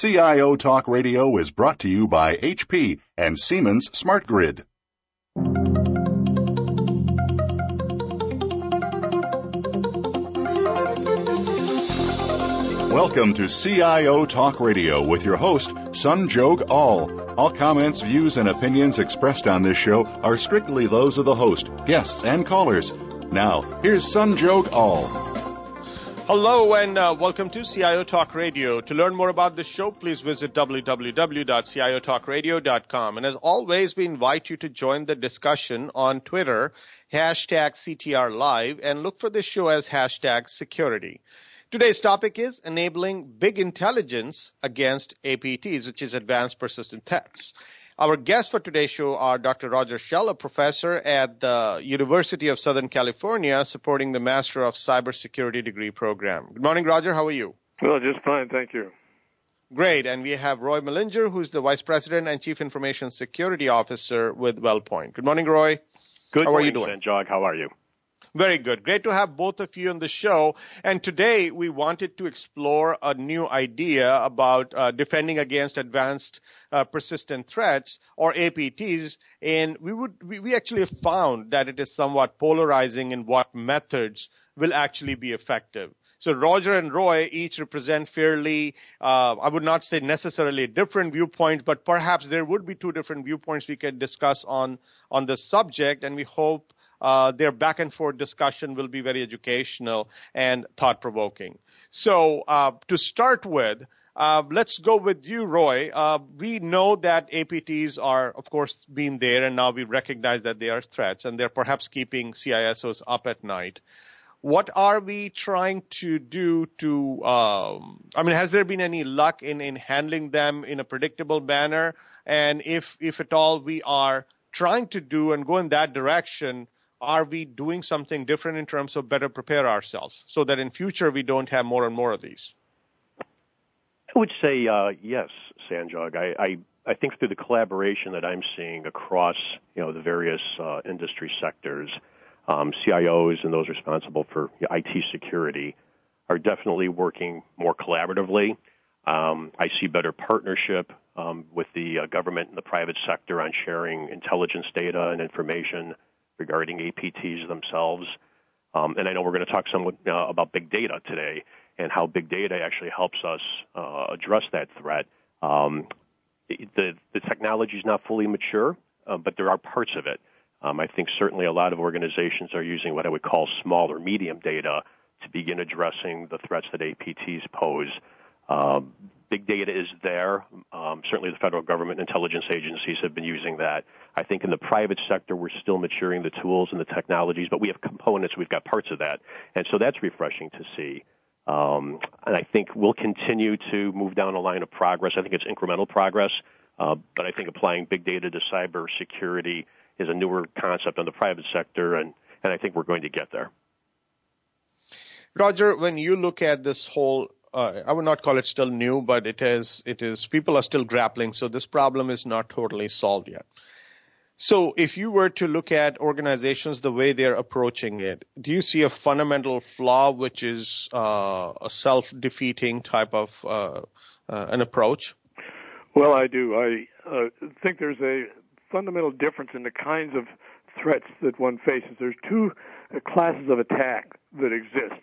CIO Talk Radio is brought to you by HP and Siemens Smart Grid. Welcome to CIO Talk Radio with your host, Sanjog Aul. All All comments, views, and opinions expressed on this show are strictly those of the host, guests, and callers. Now, here's Sanjog Aul. Hello and uh, welcome to CIO Talk Radio. To learn more about the show, please visit www.ciotalkradio.com. And as always, we invite you to join the discussion on Twitter, hashtag CTR Live, and look for the show as hashtag security. Today's topic is enabling big intelligence against APTs, which is advanced persistent threats. Our guests for today's show are Dr. Roger Schell, a professor at the University of Southern California, supporting the Master of Cybersecurity degree program. Good morning, Roger. How are you? Well, just fine, thank you. Great. And we have Roy Mellinger, who's the Vice President and Chief Information Security Officer with WellPoint. Good morning, Roy. Good How morning, are you doing? Jog. How are you? Very good. Great to have both of you on the show. And today we wanted to explore a new idea about uh, defending against advanced uh, persistent threats or APTs. And we would, we, we actually found that it is somewhat polarizing in what methods will actually be effective. So Roger and Roy each represent fairly, uh, I would not say necessarily different viewpoints, but perhaps there would be two different viewpoints we can discuss on, on this subject. And we hope uh, their back and forth discussion will be very educational and thought provoking. So uh, to start with, uh, let's go with you, Roy. Uh, we know that APTs are, of course, being there, and now we recognize that they are threats, and they're perhaps keeping CISOs up at night. What are we trying to do to? Um, I mean, has there been any luck in in handling them in a predictable manner? And if if at all we are trying to do and go in that direction, are we doing something different in terms of better prepare ourselves so that in future we don't have more and more of these? I would say uh, yes, Sanjog. I, I, I think through the collaboration that I'm seeing across you know the various uh, industry sectors, um, CIOs and those responsible for IT security are definitely working more collaboratively. Um, I see better partnership um, with the uh, government and the private sector on sharing intelligence data and information regarding APTs themselves. Um, and I know we're going to talk somewhat uh, about big data today and how big data actually helps us uh, address that threat. Um, the, the technology is not fully mature, uh, but there are parts of it. Um, I think certainly a lot of organizations are using what I would call small or medium data to begin addressing the threats that APTs pose. Um, big data is there. Um, certainly, the federal government intelligence agencies have been using that. I think in the private sector, we're still maturing the tools and the technologies, but we have components, we've got parts of that, and so that's refreshing to see. Um, and I think we'll continue to move down a line of progress. I think it's incremental progress, uh, but I think applying big data to cybersecurity is a newer concept in the private sector, and, and I think we're going to get there. Roger, when you look at this whole uh, I would not call it still new, but it is, it is, people are still grappling. So this problem is not totally solved yet. So if you were to look at organizations the way they're approaching it, do you see a fundamental flaw which is uh, a self-defeating type of uh, uh, an approach? Well, I do. I uh, think there's a fundamental difference in the kinds of threats that one faces. There's two classes of attack that exist,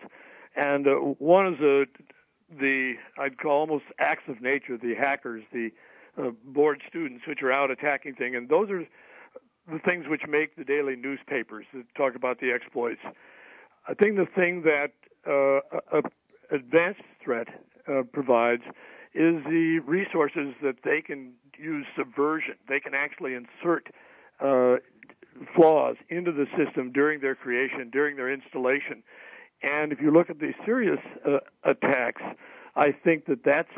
and uh, one is a the I'd call almost acts of nature, the hackers, the uh, bored students, which are out attacking things, and those are the things which make the daily newspapers that talk about the exploits. I think the thing that uh, a, a advanced threat uh, provides is the resources that they can use subversion. They can actually insert uh, flaws into the system during their creation, during their installation, and if you look at the serious uh, attacks, I think that that's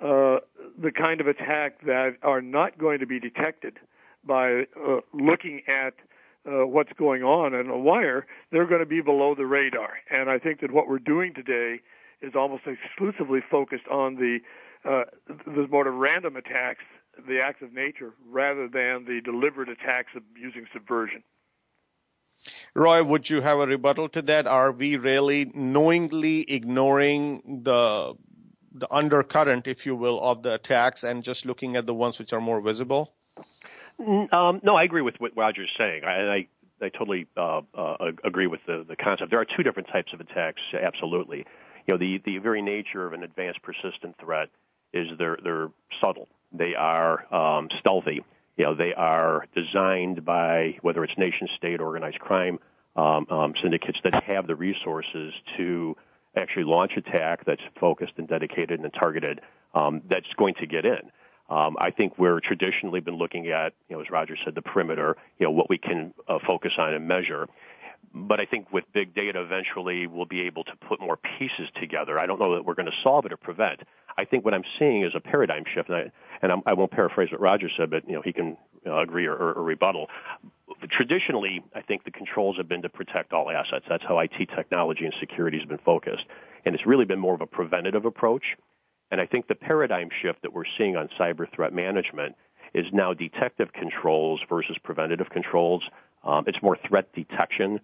uh, the kind of attack that are not going to be detected by uh, looking at uh, what's going on in a wire. They're going to be below the radar. And I think that what we're doing today is almost exclusively focused on the uh, the more random attacks, the acts of nature, rather than the deliberate attacks of using subversion. Roy, would you have a rebuttal to that? Are we really knowingly ignoring the the undercurrent, if you will, of the attacks and just looking at the ones which are more visible? Um, no, I agree with what Roger is saying. I, I, I totally uh, uh, agree with the, the concept. There are two different types of attacks, absolutely. You know, the, the very nature of an advanced persistent threat is they're, they're subtle. They are um, stealthy. You know, they are designed by whether it's nation state organized crime um, um, syndicates that have the resources to actually launch attack that's focused and dedicated and targeted um, that's going to get in. Um, I think we're traditionally been looking at, you know, as Roger said, the perimeter, you know, what we can uh, focus on and measure. But I think with big data, eventually we'll be able to put more pieces together. I don't know that we're going to solve it or prevent. I think what I'm seeing is a paradigm shift, and I, and I'm, I will not paraphrase what Roger said, but you know he can uh, agree or, or, or rebuttal. Traditionally, I think the controls have been to protect all assets. That's how IT technology and security has been focused, and it's really been more of a preventative approach. And I think the paradigm shift that we're seeing on cyber threat management is now detective controls versus preventative controls. Um, it's more threat detection.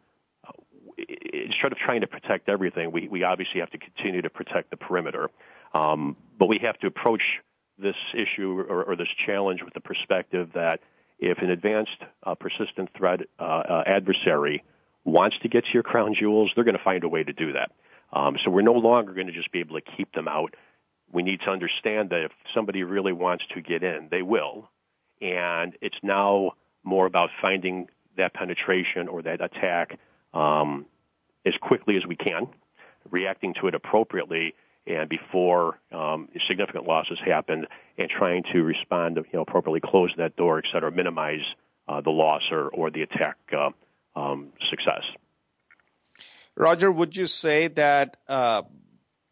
Instead of trying to protect everything, we, we obviously have to continue to protect the perimeter. Um, but we have to approach this issue or, or, this challenge with the perspective that if an advanced uh, persistent threat uh, uh, adversary wants to get to your crown jewels, they're going to find a way to do that. Um, so we're no longer going to just be able to keep them out. We need to understand that if somebody really wants to get in, they will. And it's now more about finding that penetration or that attack um, as quickly as we can, reacting to it appropriately, and before um, significant losses happen, and trying to respond, you know, appropriately close that door, et cetera, minimize uh, the loss or, or the attack uh, um, success. Roger, would you say that uh,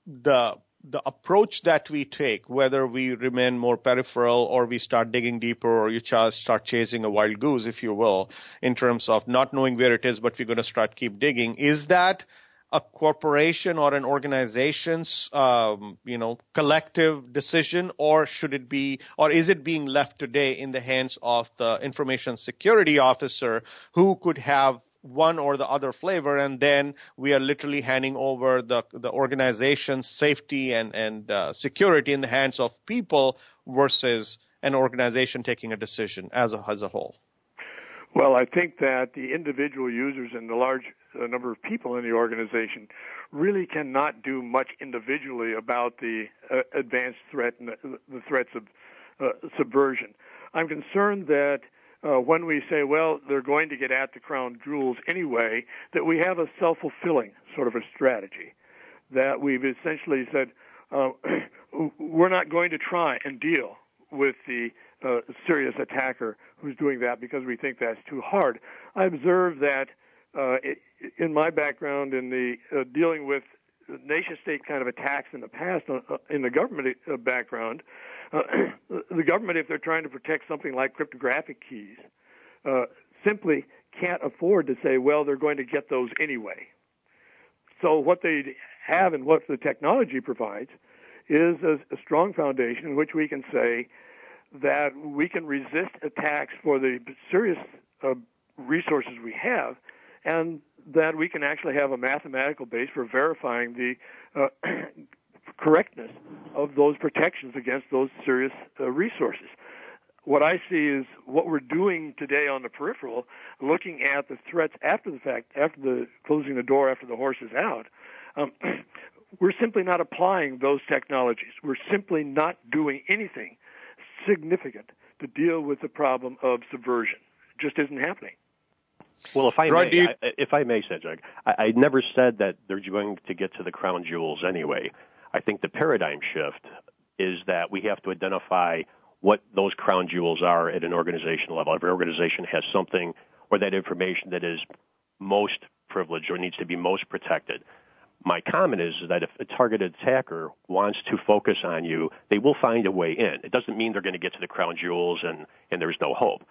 the the approach that we take, whether we remain more peripheral or we start digging deeper or you just start chasing a wild goose, if you will, in terms of not knowing where it is, but we're going to start keep digging, is that a corporation or an organization's um, you know collective decision or should it be or is it being left today in the hands of the information security officer who could have one or the other flavor and then we are literally handing over the the organization's safety and and uh, security in the hands of people versus an organization taking a decision as a as a whole well, I think that the individual users and the large uh, number of people in the organization really cannot do much individually about the uh, advanced threat and the, the threats of uh, subversion. I'm concerned that uh, when we say, well, they're going to get at the crown jewels anyway, that we have a self-fulfilling sort of a strategy. That we've essentially said, uh, we're not going to try and deal with the uh, serious attacker who's doing that because we think that's too hard. I observe that uh, in my background in the uh, dealing with nation state kind of attacks in the past uh, uh in the government uh, background, uh, the government, if they're trying to protect something like cryptographic keys, uh, simply can't afford to say, well, they're going to get those anyway. So what they have and what the technology provides is a, a strong foundation in which we can say, that we can resist attacks for the serious uh, resources we have, and that we can actually have a mathematical base for verifying the uh, correctness of those protections against those serious uh, resources. What I see is what we're doing today on the peripheral, looking at the threats after the fact, after the closing the door after the horse is out. Um, we're simply not applying those technologies. We're simply not doing anything significant to deal with the problem of subversion. It just isn't happening. Well, if I may, you... I, if I may, Sanjog, I, I never said that they're going to get to the crown jewels anyway. I think the paradigm shift is that we have to identify what those crown jewels are at an organization level. Every organization has something or that information that is most privileged or needs to be most protected my comment is that if a targeted attacker wants to focus on you, they will find a way in. It doesn't mean they're going to get to the crown jewels and, and there's no hope.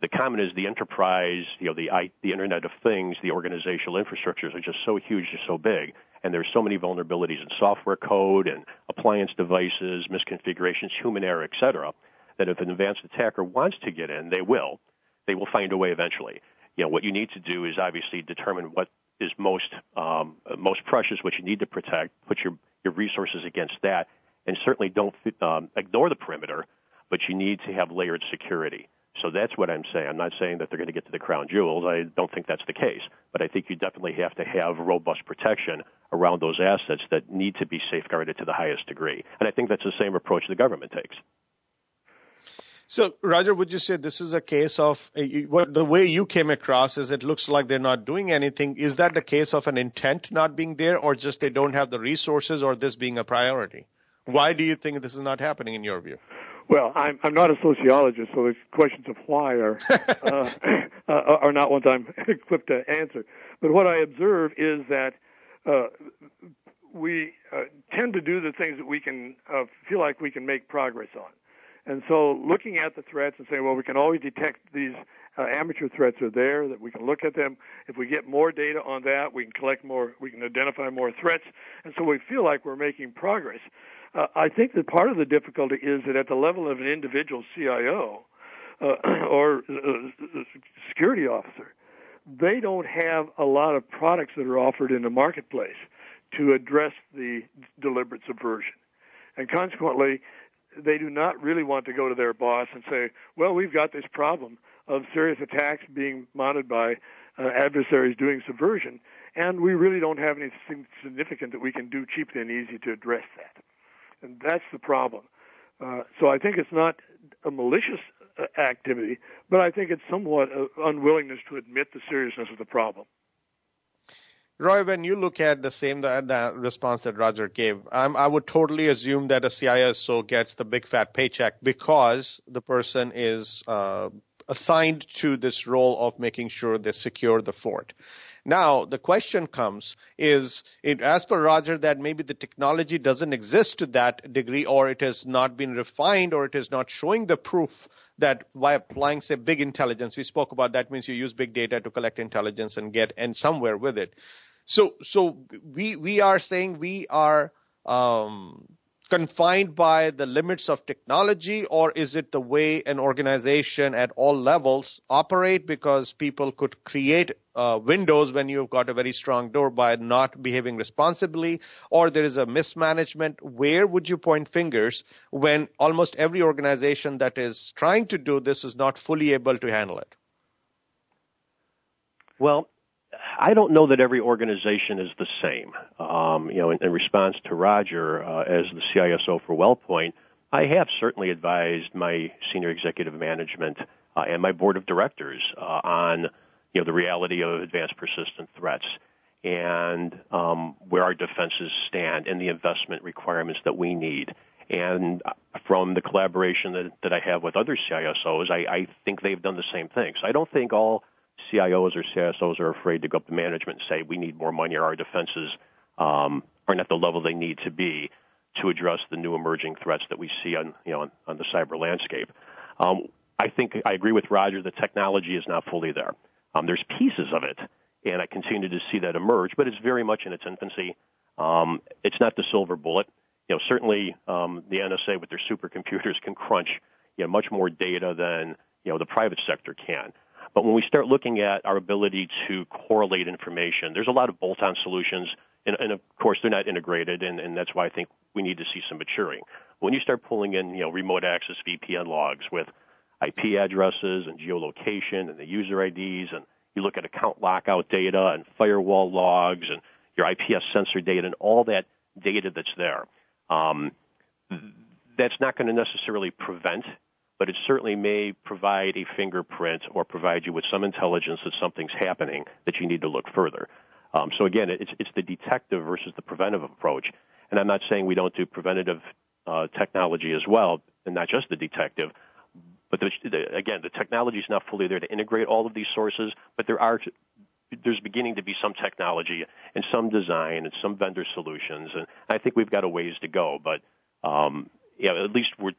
The comment is the enterprise, you know, the, I, the Internet of Things, the organizational infrastructures are just so huge, just so big, and there's so many vulnerabilities in software code and appliance devices, misconfigurations, human error, et cetera, that if an advanced attacker wants to get in, they will. They will find a way eventually. You know, what you need to do is obviously determine what is most um, most precious, what you need to protect, put your your resources against that, and certainly don't um, ignore the perimeter, but you need to have layered security. So that's what I'm saying. I'm not saying that they're going to get to the crown jewels. I don't think that's the case. But I think you definitely have to have robust protection around those assets that need to be safeguarded to the highest degree. And I think that's the same approach the government takes. So, Roger, would you say this is a case of uh, what the way you came across is it looks like they're not doing anything? Is that the case of an intent not being there, or just they don't have the resources, or this being a priority? Why do you think this is not happening in your view? Well, I'm I'm not a sociologist, so the questions of why are uh, uh, are not ones I'm equipped to answer. But what I observe is that uh, we uh, tend to do the things that we can uh, feel like we can make progress on. And so looking at the threats and saying, well, we can always detect these uh, amateur threats are there, that we can look at them. If we get more data on that, we can collect more, we can identify more threats. And so we feel like we're making progress. Uh, I think that part of the difficulty is that at the level of an individual CIO uh, or uh, security officer, they don't have a lot of products that are offered in the marketplace to address the deliberate subversion. And consequently, they do not really want to go to their boss and say, well, we've got this problem of serious attacks being mounted by uh, adversaries doing subversion, and we really don't have anything significant that we can do cheaply and easy to address that. And that's the problem. Uh, so I think it's not a malicious uh, activity, but I think it's somewhat uh, unwillingness to admit the seriousness of the problem. Roy, when you look at the same the, the response that Roger gave, I would totally assume that a CISO gets the big fat paycheck because the person is uh, assigned to this role of making sure they secure the fort. Now, the question comes is, it, as per Roger, that maybe the technology doesn't exist to that degree, or it has not been refined, or it is not showing the proof that by applying, say, big intelligence, we spoke about that means you use big data to collect intelligence and get and somewhere with it. So, so we we are saying we are um, confined by the limits of technology, or is it the way an organization at all levels operate? Because people could create uh, windows when you've got a very strong door by not behaving responsibly, or there is a mismanagement. Where would you point fingers when almost every organization that is trying to do this is not fully able to handle it? Well, I don't know that every organization is the same. Um, you know, in, in response to Roger, uh, as the CISO for WellPoint, I have certainly advised my senior executive management uh, and my board of directors uh, on you know the reality of advanced persistent threats and um, where our defenses stand and the investment requirements that we need. And uh, from the collaboration that, that I have with other CISOs, I, I think they've done the same thing. So I don't think all CIOs or CSOs are afraid to go up to management and say, we need more money or our defenses um, aren't at the level they need to be to address the new emerging threats that we see on, you know, on, on the cyber landscape. Um, I think I agree with Roger. The technology is not fully there. Um, there's pieces of it, and I continue to see that emerge, but it's very much in its infancy. Um, it's not the silver bullet. You know, certainly um, the NSA with their supercomputers can crunch you know, much more data than you know the private sector can. But when we start looking at our ability to correlate information, there's a lot of bolt-on solutions, and, and of course they're not integrated, and, and that's why I think we need to see some maturing. When you start pulling in, you know, remote access VPN logs with IP addresses and geolocation and the user IDs, and you look at account lockout data and firewall logs and your IPS sensor data and all that data that's there, um, that's not going to necessarily prevent but it certainly may provide a fingerprint or provide you with some intelligence that something's happening that you need to look further. Um, so again, it's, it's the detective versus the preventive approach. And I'm not saying we don't do preventative uh, technology as well, and not just the detective. But the, the, again, the technology is not fully there to integrate all of these sources, but there are there's beginning to be some technology and some design and some vendor solutions, and I think we've got a ways to go. But um, yeah, at least we're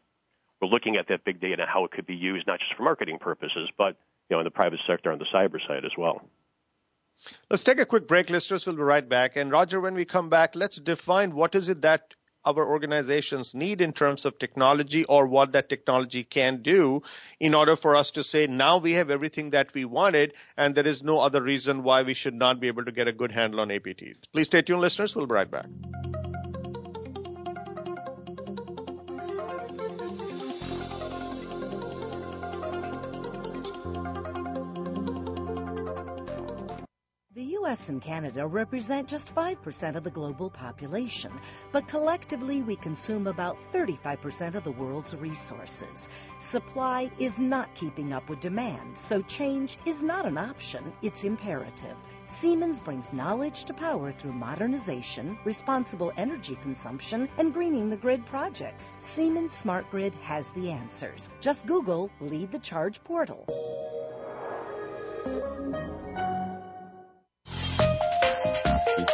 we're looking at that big data and how it could be used not just for marketing purposes, but you know in the private sector on the cyber side as well. Let's take a quick break, listeners. We'll be right back. And Roger, when we come back, let's define what is it that our organizations need in terms of technology or what that technology can do in order for us to say now we have everything that we wanted and there is no other reason why we should not be able to get a good handle on APTs. Please stay tuned, listeners. We'll be right back. U.S. and Canada represent just 5% of the global population, but collectively we consume about 35% of the world's resources. Supply is not keeping up with demand, so change is not an option, it's imperative. Siemens brings knowledge to power through modernization, responsible energy consumption, and greening the grid projects. Siemens Smart Grid has the answers. Just Google Lead the Charge portal.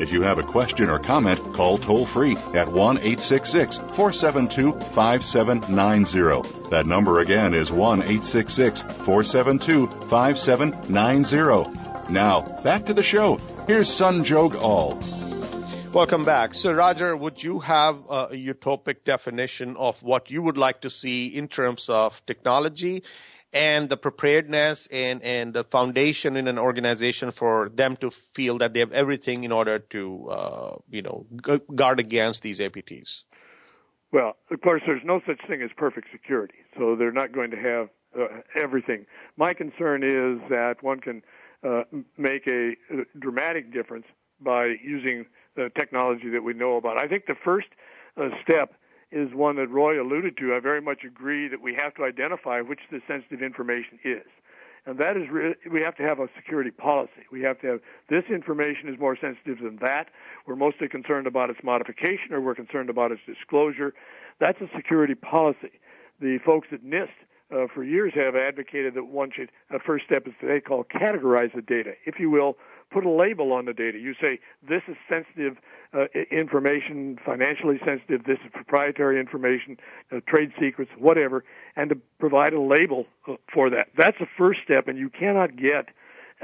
If you have a question or comment, call toll free at 1 866 472 5790. That number again is 1 866 472 5790. Now, back to the show. Here's Sanjog Aul. Welcome back. So, Roger, would you have uh, a utopic definition of what you would like to see in terms of technology and the preparedness and, and the foundation in an organization for them to feel that they have everything in order to, uh, you know, guard against these APTs? Well, of course, there's no such thing as perfect security, so they're not going to have uh, everything. My concern is that one can uh, make a dramatic difference by using the technology that we know about. I think the first uh, step is one that Roy alluded to. I very much agree that we have to identify which the sensitive information is. And that is, re- we have to have a security policy. We have to have this information is more sensitive than that. We're mostly concerned about its modification or we're concerned about its disclosure. That's a security policy. The folks at NIST uh, for years have advocated that one should, a first step is they call categorize the data. If you will, put a label on the data. You say this is sensitive uh, information, financially sensitive. This is proprietary information, uh, trade secrets, whatever, and to provide a label uh, for that. That's the first step, and you cannot get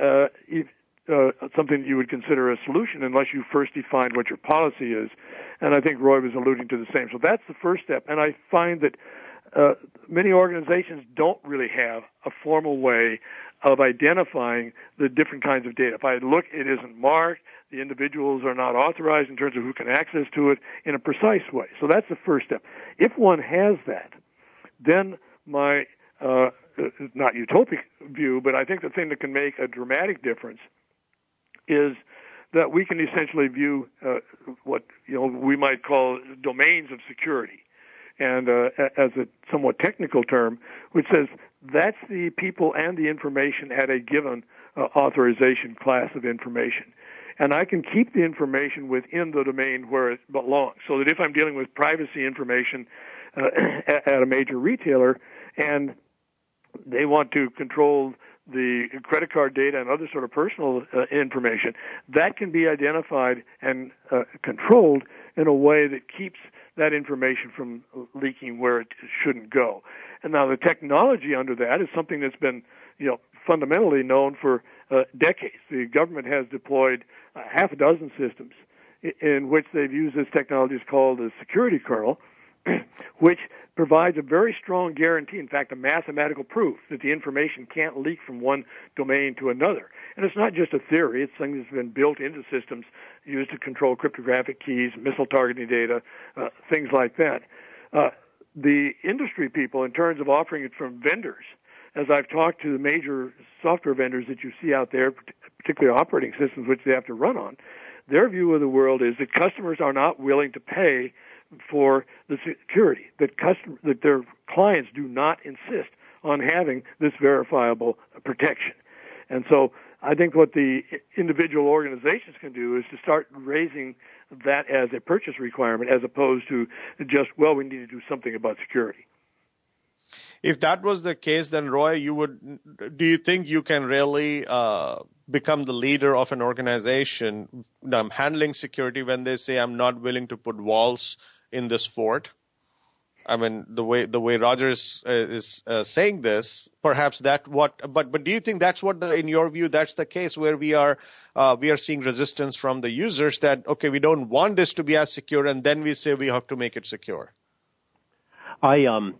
uh, if, uh, something you would consider a solution unless you first define what your policy is. And I think Roy was alluding to the same. So that's the first step. And I find that uh, many organizations don't really have a formal way of identifying the different kinds of data. If I look, it isn't marked. The individuals are not authorized in terms of who can access to it in a precise way. So that's the first step. If one has that, then my uh, not utopic view, but I think the thing that can make a dramatic difference is that we can essentially view uh, what you know we might call domains of security and uh, as a somewhat technical term, which says that's the people and the information at a given uh, authorization class of information. And I can keep the information within the domain where it belongs. So that if I'm dealing with privacy information uh, at a major retailer and they want to control the credit card data and other sort of personal uh, information, that can be identified and uh, controlled in a way that keeps that information from leaking where it shouldn't go. And now the technology under that is something that's been, you know, fundamentally known for uh, decades. The government has deployed uh, half a dozen systems in, in which they've used this technology. It's called a security kernel, which provides a very strong guarantee, in fact, a mathematical proof that the information can't leak from one domain to another. And it's not just a theory, it's something that's been built into systems used to control cryptographic keys, missile targeting data, uh, things like that. Uh, the industry people, in terms of offering it from vendors, as I've talked to the major software vendors that you see out there, particularly operating systems which they have to run on, their view of the world is that customers are not willing to pay for the security, that, custom, that their clients do not insist on having this verifiable protection. And so I think what the individual organizations can do is to start raising that as a purchase requirement as opposed to just, well, we need to do something about security. If that was the case, then Roy, you would, do you think you can really uh, become the leader of an organization um, handling security when they say, I'm not willing to put walls in this fort? I mean, the way the way Rogers uh, is uh, saying this, perhaps that what. But but do you think that's what, the, in your view, that's the case where we are uh, we are seeing resistance from the users that okay, we don't want this to be as secure, and then we say we have to make it secure. I um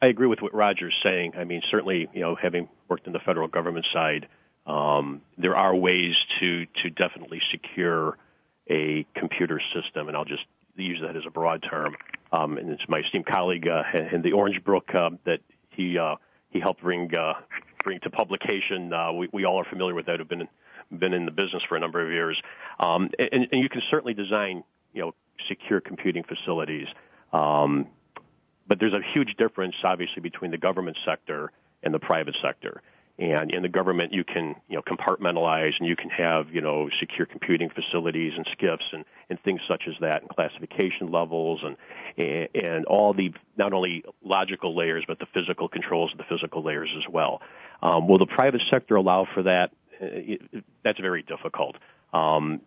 I agree with what Roger's is saying. I mean, certainly, you know, having worked in the federal government side, um, there are ways to to definitely secure a computer system, and I'll just use that as a broad term. Um, and it's my esteemed colleague uh, in the Orange Book uh, that he uh, he helped bring uh, bring to publication. Uh, we, we all are familiar with that. Have been been in the business for a number of years, um, and, and you can certainly design you know secure computing facilities. Um, but there's a huge difference, obviously, between the government sector and the private sector. And in the government, you can, you know, compartmentalize and you can have, you know, secure computing facilities and SCIFs and, and things such as that and classification levels and, and all the, not only logical layers, but the physical controls of the physical layers as well. Um, will the private sector allow for that? Uh, that's very difficult. Um,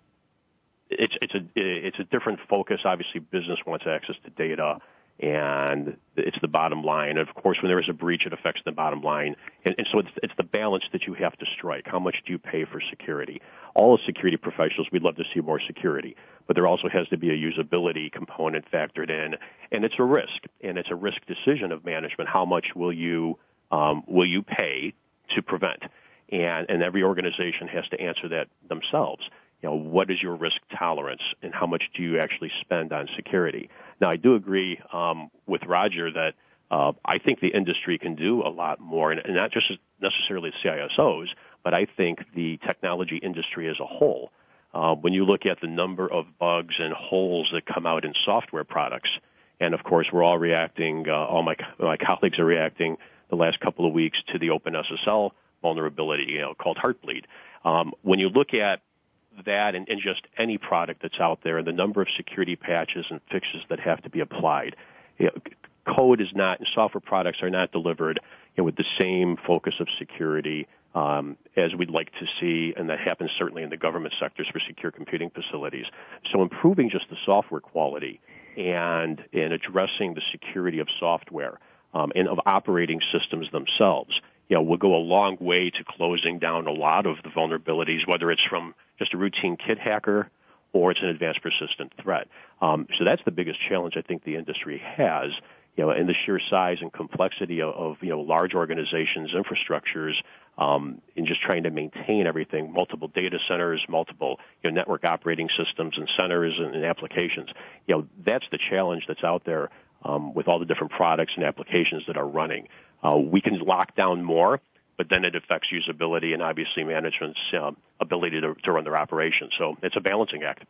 it's, it's a, it's a different focus. Obviously, business wants access to data and it's the bottom line. Of course, when there is a breach, it affects the bottom line, and, and so it's, it's the balance that you have to strike. How much do you pay for security? All as security professionals, we'd love to see more security, but there also has to be a usability component factored in, and it's a risk, and it's a risk decision of management. How much will you um, will you pay to prevent? And, and every organization has to answer that themselves you know, what is your risk tolerance and how much do you actually spend on security? Now, I do agree um, with Roger that uh, I think the industry can do a lot more, and, and not just necessarily CISOs, but I think the technology industry as a whole. Uh, when you look at the number of bugs and holes that come out in software products, and of course we're all reacting, uh, all my my colleagues are reacting the last couple of weeks to the OpenSSL vulnerability, you know, called Heartbleed. Um, when you look at that and, and just any product that's out there and the number of security patches and fixes that have to be applied. You know, code is not, and software products are not delivered you know, with the same focus of security um, as we'd like to see, and that happens certainly in the government sectors for secure computing facilities. So improving just the software quality and in addressing the security of software um, and of operating systems themselves, you know, will go a long way to closing down a lot of the vulnerabilities, whether it's from just a routine kit hacker or it's an advanced persistent threat. Um, so that's the biggest challenge I think the industry has. You know, and the sheer size and complexity of, of you know large organizations, infrastructures, um, in just trying to maintain everything, multiple data centers, multiple you know, network operating systems and centers and, and applications. You know, that's the challenge that's out there um, with all the different products and applications that are running. Uh, we can lock down more, but then it affects usability and obviously management's um, ability to, to run their operations. So it's a balancing act.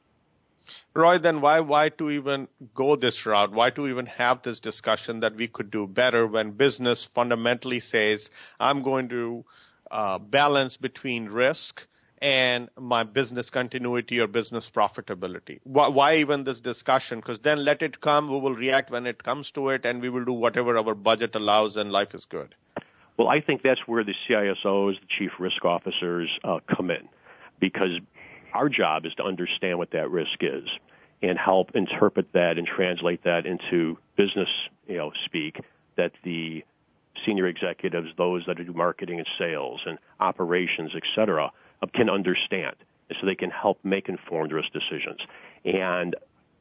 Roy, then why why to even go this route? Why to even have this discussion that we could do better when business fundamentally says I'm going to uh, balance between risk and my business continuity or business profitability. Why, why even this discussion? Because then let it come. We will react when it comes to it, and we will do whatever our budget allows, and life is good. Well, I think that's where the CISOs, the chief risk officers, uh, come in, because our job is to understand what that risk is and help interpret that and translate that into business, you know, speak that the senior executives, those that do marketing and sales and operations, et cetera, uh, can understand, and so they can help make informed risk decisions. And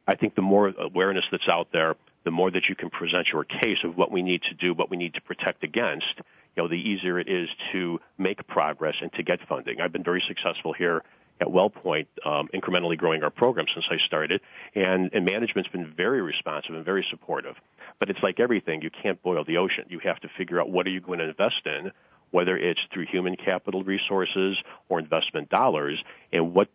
I think the more awareness that's out there, the more that you can present your case of what we need to do, what we need to protect against, you know, the easier it is to make progress and to get funding. I've been very successful here at WellPoint, um, incrementally growing our program since I started, and, and management's been very responsive and very supportive. But it's like everything, you can't boil the ocean. You have to figure out what are you going to invest in, whether it's through human capital resources or investment dollars, and what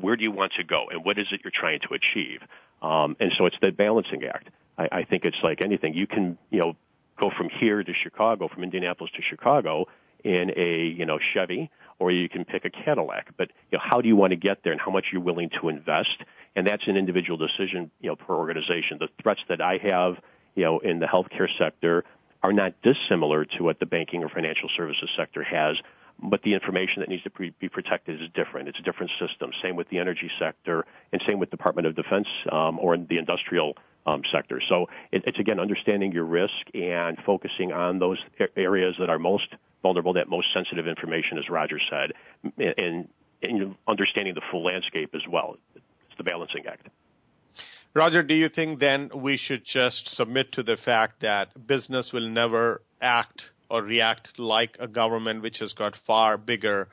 where do you want to go, and what is it you're trying to achieve. Um, and so it's the balancing act. I, I think it's like anything. You can, you know, go from here to Chicago, from Indianapolis to Chicago in a, you know, Chevy, or you can pick a Cadillac. But, you know, how do you want to get there and how much you're willing to invest? And that's an individual decision, you know, per organization. The threats that I have, you know, in the healthcare sector are not dissimilar to what the banking or financial services sector has, but the information that needs to be protected is different. It's a different system. Same with the energy sector, and same with Department of Defense um, or the industrial um, sectors. So it, it's again understanding your risk and focusing on those areas that are most vulnerable, that most sensitive information, as Roger said, and, and understanding the full landscape as well. It's the balancing act. Roger, do you think then we should just submit to the fact that business will never act or react like a government which has got far bigger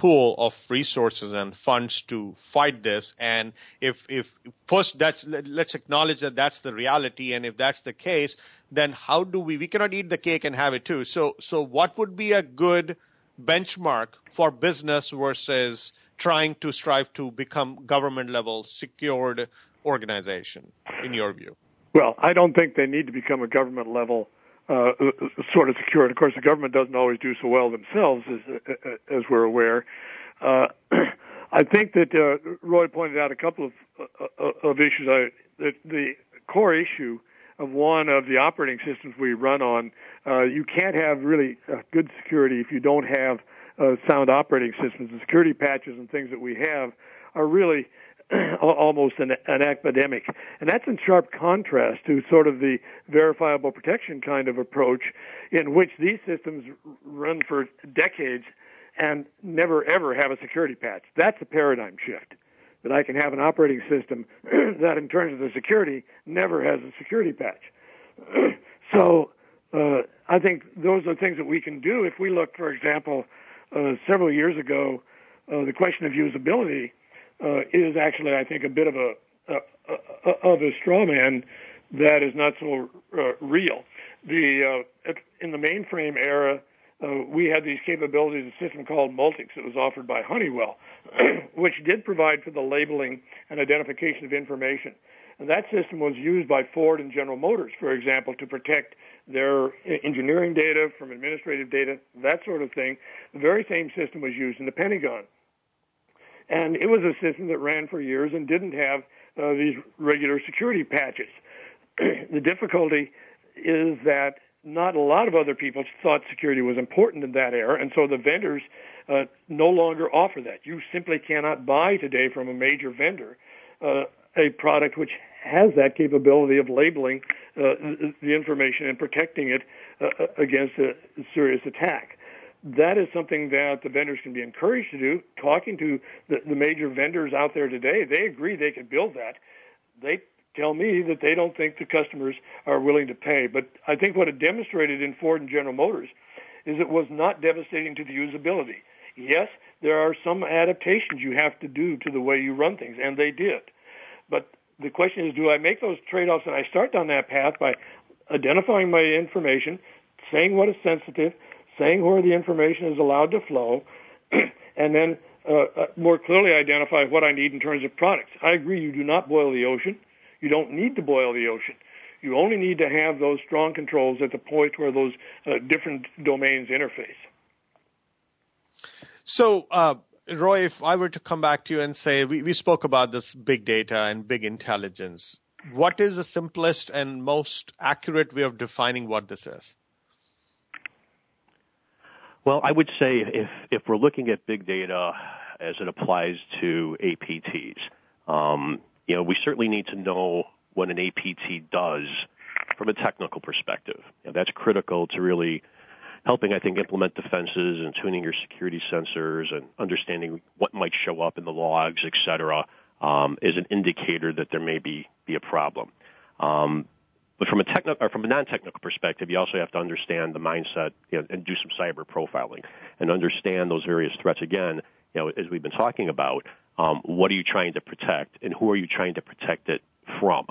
pool of resources and funds to fight this. And if if first that's let's acknowledge that that's the reality. And if that's the case then how do we we cannot eat the cake and have it too. So so what would be a good benchmark for business versus trying to strive to become government level secured organization in your view? Well i don't think they need to become a government level uh, sort of secured. Of course, the government doesn't always do so well themselves, as uh, as we're aware. Uh, I think that uh, Roy pointed out a couple of uh, of issues. I, that the core issue of one of the operating systems we run on, uh, you can't have really good security if you don't have sound operating systems. The security patches and things that we have are really almost an, an. And that's in sharp contrast to sort of the verifiable protection kind of approach in which these systems run for decades and never ever have a security patch. That's a paradigm shift. That I can have an operating system that in terms of the security never has a security patch. so uh, I think those are things that we can do. If we look, for example, uh, several years ago, uh, the question of usability uh, is actually, I think, a bit of a, a, a of a straw man that is not so uh, real. The uh, in the mainframe era, uh, we had these capabilities, a system called Multics that was offered by Honeywell, which did provide for the labeling and identification of information. And that system was used by Ford and General Motors, for example, to protect their engineering data from administrative data, that sort of thing. The very same system was used in the Pentagon. And it was a system that ran for years and didn't have uh, these regular security patches. the difficulty is that not a lot of other people thought security was important in that era, and so the vendors uh, no longer offer that. You simply cannot buy today from a major vendor uh, a product which has that capability of labeling uh, the information and protecting it uh, against a serious attack that is something that the vendors can be encouraged to do. Talking to the, the major vendors out there today, they agree they can build that. They tell me that they don't think the customers are willing to pay. But I think what it demonstrated in Ford and General Motors is it was not devastating to the usability. Yes, there are some adaptations you have to do to the way you run things, and they did. But the question is, do I make those trade-offs? And I start down that path by identifying my information, saying what is sensitive, saying where the information is allowed to flow, and then uh, uh, more clearly identify what I need in terms of products. I agree you do not boil the ocean. You don't need to boil the ocean. You only need to have those strong controls at the point where those uh, different domains interface. So, uh, Roy, if I were to come back to you and say, we, we spoke about this big data and big intelligence. What is the simplest and most accurate way of defining what this is? Well, I would say if if we're looking at big data as it applies to APTs, um, you know, we certainly need to know what an APT does from a technical perspective. Know, that's critical to really helping, I think, implement defenses and tuning your security sensors and understanding what might show up in the logs, et cetera, um, is an indicator that there may be, be a problem. Um, but from a technical or from a non-technical perspective, you also have to understand the mindset you know, and do some cyber profiling and understand those various threats. Again, you know, as we've been talking about, um, what are you trying to protect and who are you trying to protect it from?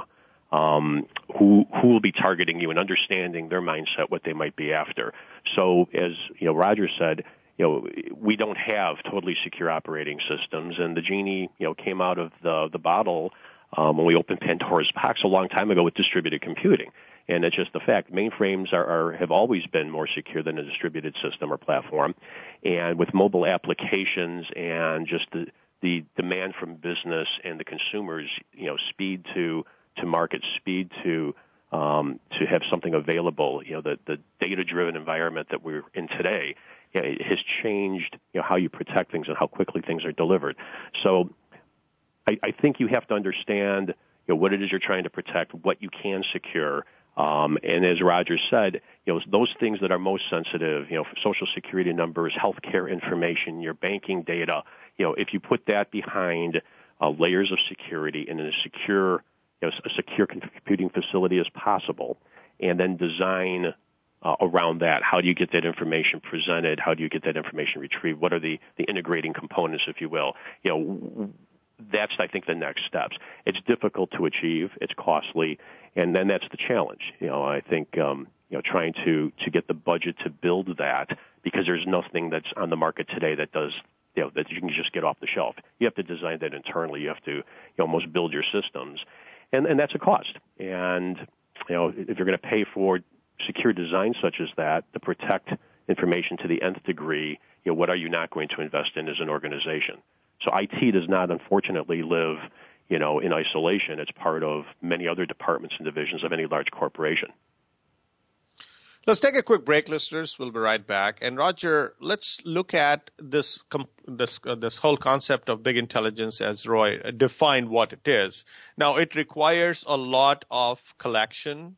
Um, who who will be targeting you and understanding their mindset, what they might be after. So, as you know, Roger said, you know, we don't have totally secure operating systems, and the genie, you know, came out of the the bottle um, when we opened Pandora's box a long time ago with distributed computing. And it's just the fact mainframes are, are have always been more secure than a distributed system or platform. And with mobile applications and just the, the demand from business and the consumers, you know, speed to to market, speed to um, to have something available, you know, the, the data-driven environment that we're in today you know, has changed, you know, how you protect things and how quickly things are delivered. So I, I think you have to understand you know, what it is you're trying to protect, what you can secure. Um, and as Roger said, you know, those things that are most sensitive, you know, social security numbers, healthcare information, your banking data, you know, if you put that behind uh, layers of security and in a secure, you know, a secure computing facility as possible, and then design uh, around that. How do you get that information presented? How do you get that information retrieved? What are the, the integrating components, if you will? You know, that's I think the next steps. It's difficult to achieve. It's costly, and then that's the challenge. You know, I think um, you know trying to to get the budget to build that because there's nothing that's on the market today that does you know that you can just get off the shelf. You have to design that internally. You have to you almost build your systems, and and that's a cost. And you know if you're going to pay for secure design such as that to protect information to the nth degree, you know what are you not going to invest in as an organization? So IT does not, unfortunately, live, you know, in isolation. It's part of many other departments and divisions of any large corporation. Let's take a quick break, listeners. We'll be right back. And Roger, let's look at this this uh, this whole concept of big intelligence as Roy defined what it is. Now, it requires a lot of collection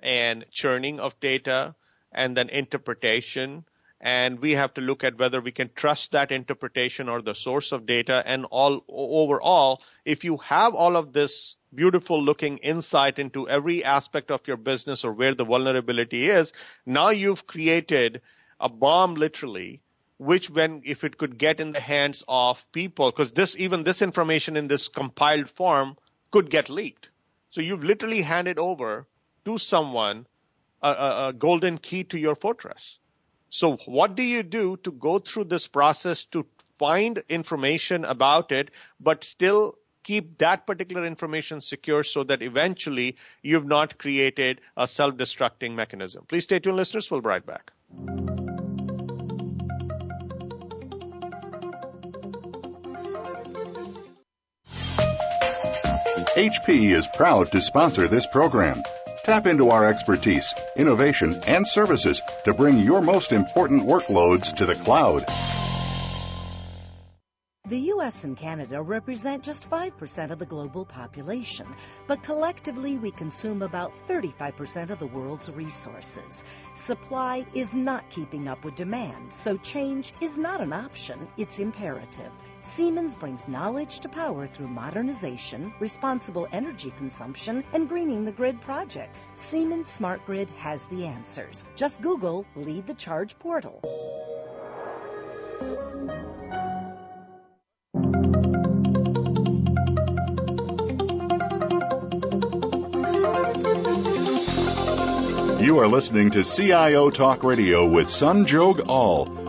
and churning of data, and then interpretation and we have to look at whether we can trust that interpretation or the source of data. And all overall if you have all of this beautiful looking insight into every aspect of your business or where the vulnerability is now you've created a bomb literally which when if it could get in the hands of people because this even this information in this compiled form could get leaked. So you've literally handed over to someone a, a, a golden key to your fortress so what do you do to go through this process to find information about it, but still keep that particular information secure so that eventually you've not created a self-destructing mechanism. Please stay tuned, listeners. We'll be right back. HP is proud to sponsor this program. Tap into our expertise, innovation, and services to bring your most important workloads to the cloud. The US and Canada represent just 5% of the global population, but collectively we consume about 35% of the world's resources. Supply is not keeping up with demand, so change is not an option, it's imperative. Siemens brings knowledge to power through modernization, responsible energy consumption, and greening the grid projects. Siemens Smart Grid has the answers. Just Google Lead the Charge portal. You are listening to CIO Talk Radio with Sanjog Aul.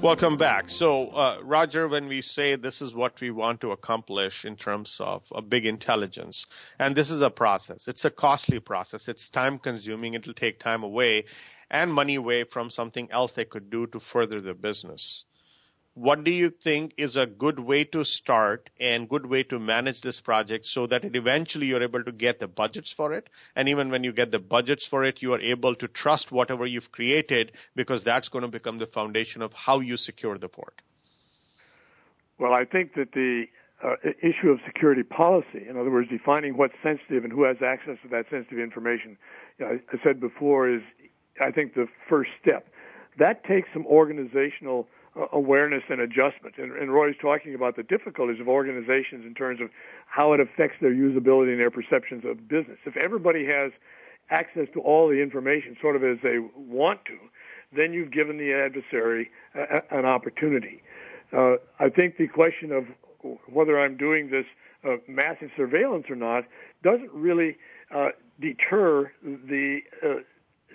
Welcome back. So, uh, Roger, when we say this is what we want to accomplish in terms of a big intelligence, and this is a process, it's a costly process, it's time consuming, it'll take time away and money away from something else they could do to further their business what do you think is a good way to start and good way to manage this project so that eventually you're able to get the budgets for it? And even when you get the budgets for it you are able to trust whatever you've created because that's going to become the foundation of how you secure the port. Well i think that the uh, issue of security policy in other words defining what's sensitive and who has access to that sensitive information you know, i said before is i think the first step. That takes some organizational awareness and adjustment. And, and Roy's talking about the difficulties of organizations in terms of how it affects their usability and their perceptions of business. If everybody has access to all the information sort of as they want to, then you've given the adversary a, an opportunity. Uh, I think the question of whether I'm doing this uh, massive surveillance or not doesn't really uh, deter the uh,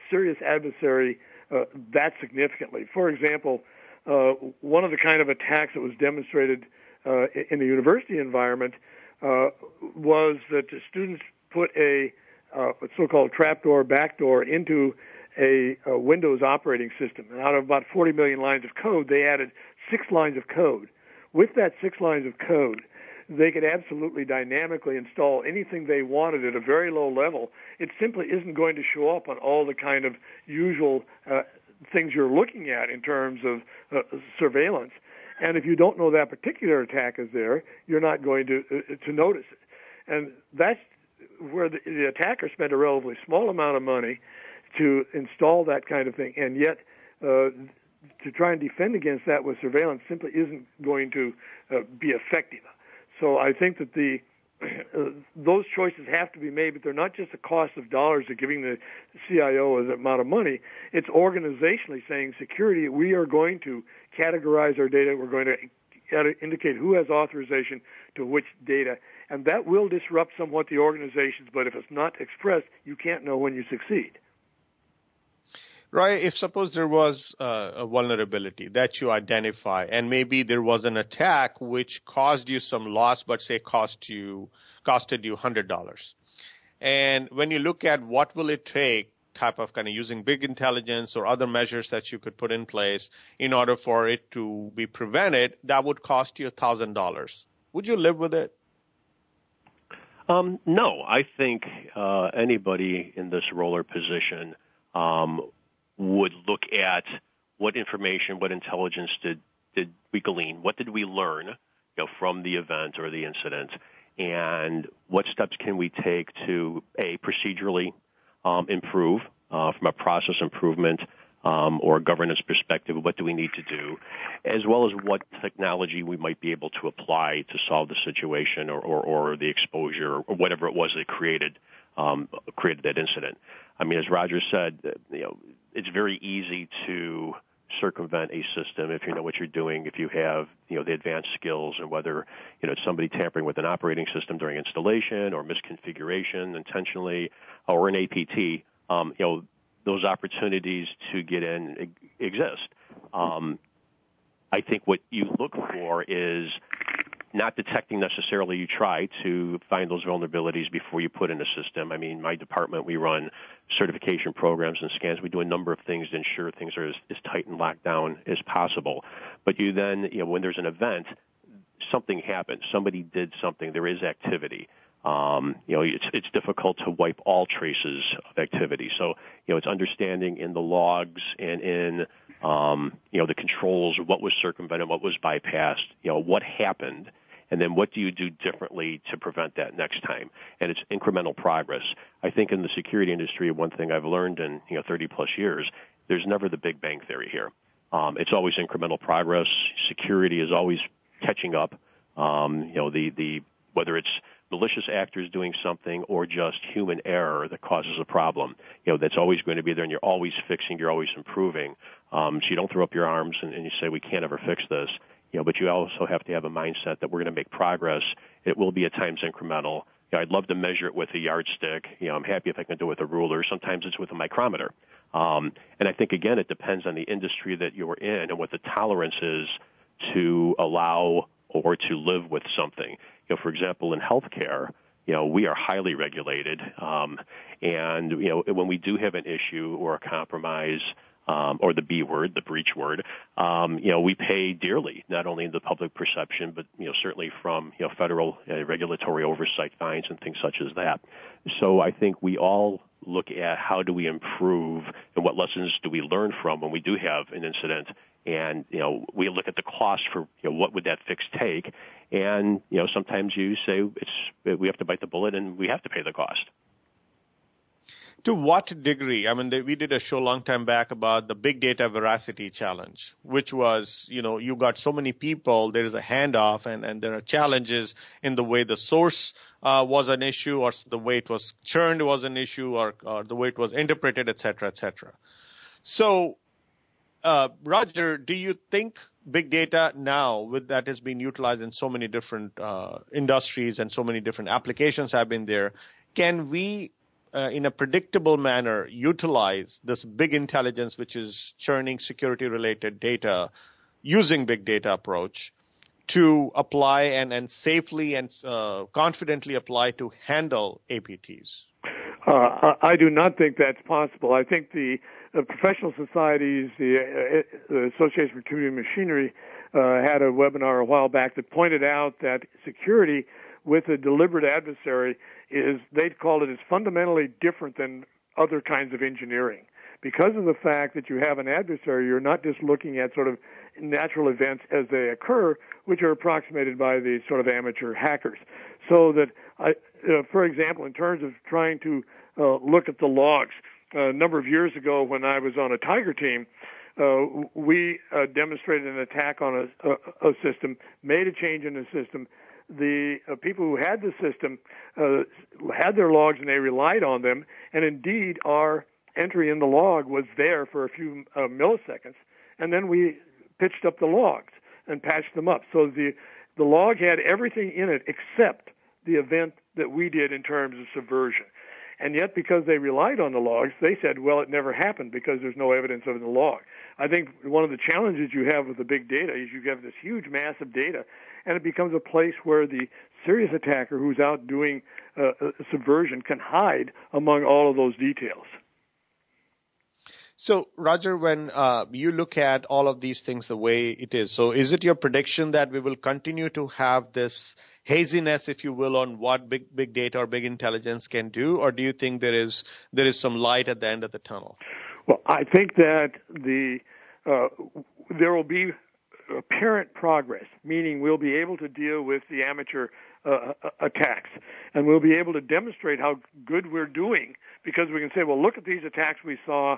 serious adversary uh, that significantly. For example, uh, one of the kind of attacks that was demonstrated uh, in the university environment uh, was that the students put a, uh, so-called trapdoor backdoor into a, a Windows operating system. And out of about 40 million lines of code, they added six lines of code. With that six lines of code, they could absolutely dynamically install anything they wanted at a very low level. It simply isn't going to show up on all the kind of usual uh, things you're looking at in terms of uh, surveillance. And if you don't know that particular attack is there, you're not going to uh, to notice it. And that's where the, the attacker spent a relatively small amount of money to install that kind of thing, and yet uh, to try and defend against that with surveillance simply isn't going to uh, be effective. So I think that the Uh, those choices have to be made, but they're not just the cost of dollars of giving the CIO an amount of money. It's organizationally saying security. We are going to categorize our data. We're going to indicate who has authorization to which data, and that will disrupt somewhat the organizations. But if it's not expressed, you can't know when you succeed. Right. If suppose there was uh, a vulnerability that you identify, and maybe there was an attack which caused you some loss, but say cost you costed you hundred dollars, and when you look at what will it take type of kind of using big intelligence or other measures that you could put in place in order for it to be prevented, that would cost you thousand dollars. Would you live with it? Um, no, I think uh, anybody in this roller position um, would look at what information, what intelligence did, did we glean? What did we learn you know, from the event or the incident? And what steps can we take to, A, procedurally um, improve uh, from a process improvement um, or governance perspective, what do we need to do, as well as what technology we might be able to apply to solve the situation or, or, or the exposure or whatever it was that created um, created that incident. I mean, as Roger said, you know, it's very easy to circumvent a system if you know what you're doing, if you have, you know, the advanced skills and whether, you know, it's somebody tampering with an operating system during installation or misconfiguration intentionally or an APT, um, you know, those opportunities to get in exist. Um, I think what you look for is not detecting necessarily you try to find those vulnerabilities before you put in a system. I mean, my department, we run certification programs and scans. We do a number of things to ensure things are as, as tight and locked down as possible. But you then, you know, when there's an event, something happened. Somebody did something. There is activity. Um, you know, it's, it's difficult to wipe all traces of activity. So, you know, it's understanding in the logs and in, um, you know, the controls, what was circumvented, what was bypassed, you know, what happened, and then what do you do differently to prevent that next time? And it's incremental progress. I think in the security industry, one thing I've learned in you know 30 plus years, there's never the big bang theory here. Um, it's always incremental progress. Security is always catching up. Um, you know the the whether it's malicious actors doing something or just human error that causes a problem. You know, that's always going to be there and you're always fixing, you're always improving. Um, so you don't throw up your arms and, and you say, we can't ever fix this. You know, but you also have to have a mindset that we're going to make progress. It will be at times incremental. You know, I'd love to measure it with a yardstick. You know, I'm happy if I can do it with a ruler. Sometimes it's with a micrometer. Um, and I think again, it depends on the industry that you're in and what the tolerance is to allow or to live with something. You know, for example, in healthcare, you know, we are highly regulated, um, and you know, when we do have an issue or a compromise, um, or the B word, the breach word, um, you know, we pay dearly, not only in the public perception, but, you know, certainly from, you know, federal uh, regulatory oversight fines and things such as that. So I think we all look at how do we improve and what lessons do we learn from when we do have an incident. And you know we look at the cost for you know what would that fix take? And you know sometimes you say it's we have to bite the bullet and we have to pay the cost to what degree? I mean, we did a show a long time back about the big data veracity challenge, which was, you know, you got so many people, there is a handoff, and, and there are challenges in the way the source uh, was an issue, or the way it was churned was an issue, or, or the way it was interpreted, et cetera, et cetera. So, uh, Roger, do you think big data now, with that has been utilized in so many different uh, industries and so many different applications have been there, can we uh, in a predictable manner utilize this big intelligence, which is churning security related data using big data approach to apply and, and safely and uh, confidently apply to handle APTs? Uh, I do not think that's possible. I think the, the professional societies, the, uh, the Association for Computing Machinery, uh, had a webinar a while back that pointed out that security with a deliberate adversary is they called it is fundamentally different than other kinds of engineering because of the fact that you have an adversary, you're not just looking at sort of natural events as they occur, which are approximated by the sort of amateur hackers. So that, I, uh, for example, in terms of trying to uh, look at the logs, uh, a number of years ago when I was on a Tiger team, uh, we uh, demonstrated an attack on a, a, a, system, made a change in the system. The uh, people who had the system uh, had their logs and they relied on them, and indeed our entry in the log was there for a few uh, milliseconds, and then we pitched up the logs and patched them up. So the the log had everything in it except the event that we did in terms of subversion. And yet, because they relied on the logs, they said, well, it never happened because there's no evidence of the log. I think one of the challenges you have with the big data is you have this huge mass of data, and it becomes a place where the serious attacker who's out doing uh, subversion can hide among all of those details. So, Roger, when uh, you look at all of these things the way it is, so is it your prediction that we will continue to have this haziness, if you will, on what big big data or big intelligence can do, or do you think there is there is some light at the end of the tunnel? Well, I think that the uh, there will be apparent progress, meaning we'll be able to deal with the amateur uh, uh attacks, and we'll be able to demonstrate how good we're doing because we can say, well, look at these attacks we saw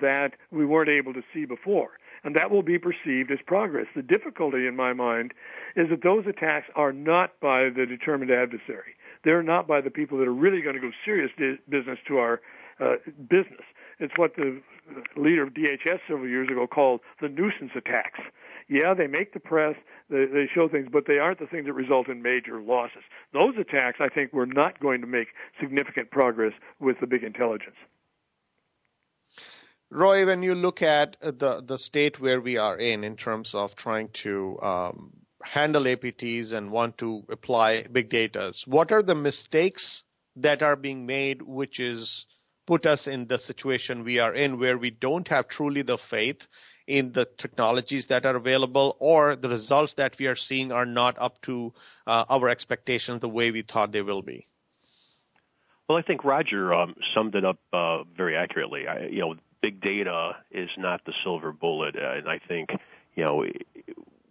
that we weren't able to see before. And that will be perceived as progress. The difficulty in my mind is that those attacks are not by the determined adversary. They're not by the people that are really going to go serious business to our uh, business. It's what the leader of DHS several years ago called the nuisance attacks. Yeah, they make the press, they, they show things, but they aren't the things that result in major losses. Those attacks, I think, we're not going to make significant progress with the big intelligence. Roy, when you look at the the state where we are in, in terms of trying to um, handle APTs and want to apply big data, what are the mistakes that are being made, which is put us in the situation we are in, where we don't have truly the faith in the technologies that are available, or the results that we are seeing are not up to uh, our expectations the way we thought they will be. Well, I think Roger um, summed it up uh, very accurately. I, you know, big data is not the silver bullet, uh, and I think you know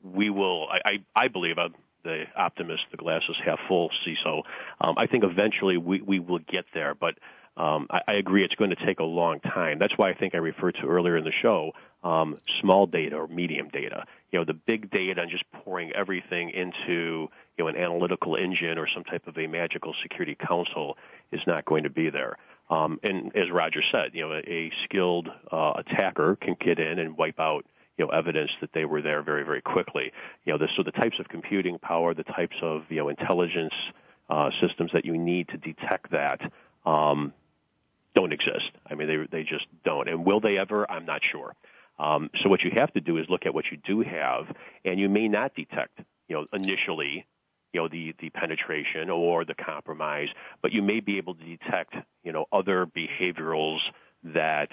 we will. I I, I believe I'm the optimist, the glass is half full. CISO. Um, I think eventually we we will get there, but um, I, I agree it's going to take a long time. That's why I think I referred to earlier in the show um, small data or medium data. You know, the big data and just pouring everything into you know an analytical engine or some type of a magical security council is not going to be there. Um, and as Roger said, you know, a, a skilled uh, attacker can get in and wipe out you know evidence that they were there very very quickly. You know, the, so the types of computing power, the types of you know intelligence uh, systems that you need to detect that um, don't exist. I mean, they they just don't. And will they ever? I'm not sure. Um, so what you have to do is look at what you do have, and you may not detect, you know, initially, you know, the the penetration or the compromise, but you may be able to detect, you know, other behaviorals that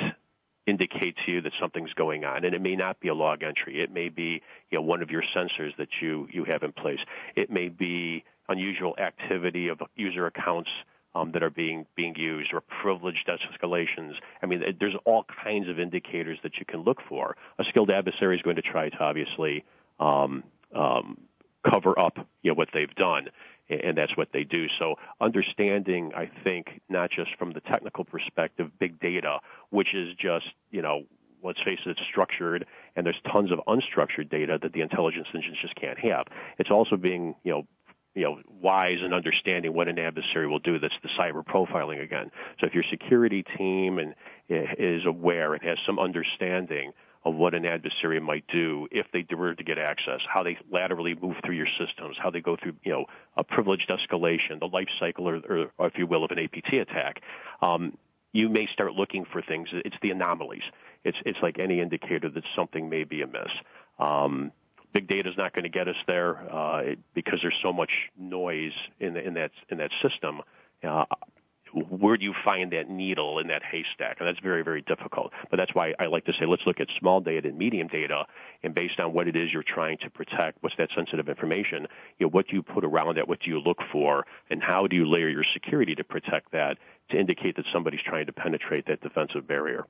indicate to you that something's going on, and it may not be a log entry. It may be, you know, one of your sensors that you you have in place. It may be unusual activity of user accounts um, that are being being used or privileged escalations. I mean, there's all kinds of indicators that you can look for. A skilled adversary is going to try to obviously um, um, cover up you know, what they've done, and that's what they do. So understanding, I think, not just from the technical perspective, big data, which is just you know let's face it, it's structured, and there's tons of unstructured data that the intelligence engines just can't have. It's also being, you know, you know, wise and understanding what an adversary will do. That's the cyber profiling again. So if your security team and eh, is aware and has some understanding of what an adversary might do if they were to get access, how they laterally move through your systems, how they go through, you know, a privileged escalation, the life cycle, or, or, or if you will, of an APT attack. Um, you may start looking for things. It's the anomalies. It's it's like any indicator that something may be amiss. Um, big data is not going to get us there uh, it, because there's so much noise in, the, in that in that system. Uh, where do you find that needle in that haystack? And that's very, very difficult. But that's why I like to say let's look at small data and medium data, and based on what it is you're trying to protect, what's that sensitive information, you know, what do you put around that, what do you look for, and how do you layer your security to protect that to indicate that somebody's trying to penetrate that defensive barrier.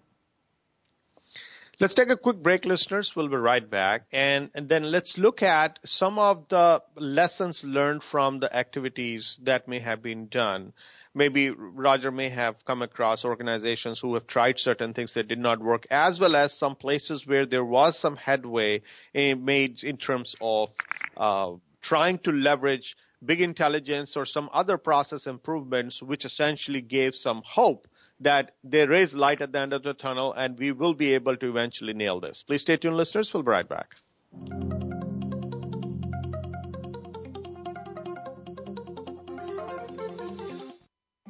Let's take a quick break, listeners. We'll be right back. And, and, then let's look at some of the lessons learned from the activities that may have been done maybe Roger may have come across organizations who have tried certain things that did not work, as well as some places where there was some headway made in terms of uh, trying to leverage big intelligence or some other process improvements, which essentially gave some hope that there is light at the end of the tunnel and we will be able to eventually nail this. Please stay tuned, listeners. We'll be right back.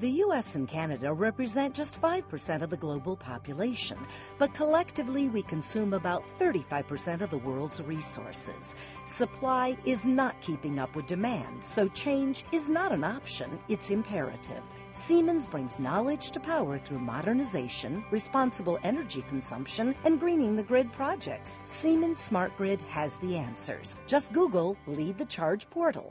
The US and Canada represent just 5% of the global population, but collectively we consume about 35% of the world's resources. Supply is not keeping up with demand, so change is not an option, it's imperative. Siemens brings knowledge to power through modernization, responsible energy consumption, and greening the grid projects. Siemens Smart Grid has the answers. Just Google Lead the Charge portal.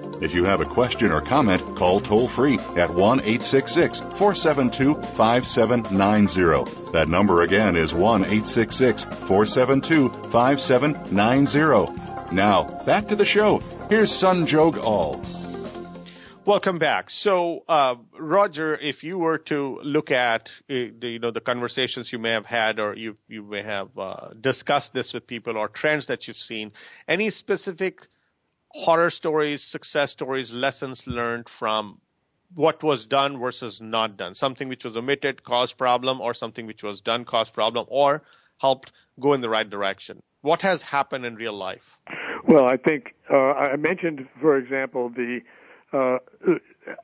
If you have a question or comment, call toll free at 1 866 472 5790. That number again is 1 866 472 5790. Now, back to the show. Here's Sanjog Aul. Welcome back. So, uh, Roger, if you were to look at uh, the, you know the conversations you may have had, or you you may have uh, discussed this with people, or trends that you've seen, any specific horror stories, success stories, lessons learned from what was done versus not done. Something which was omitted caused problem, or something which was done caused problem, or helped go in the right direction. What has happened in real life? Well, I think uh, I mentioned, for example, the uh,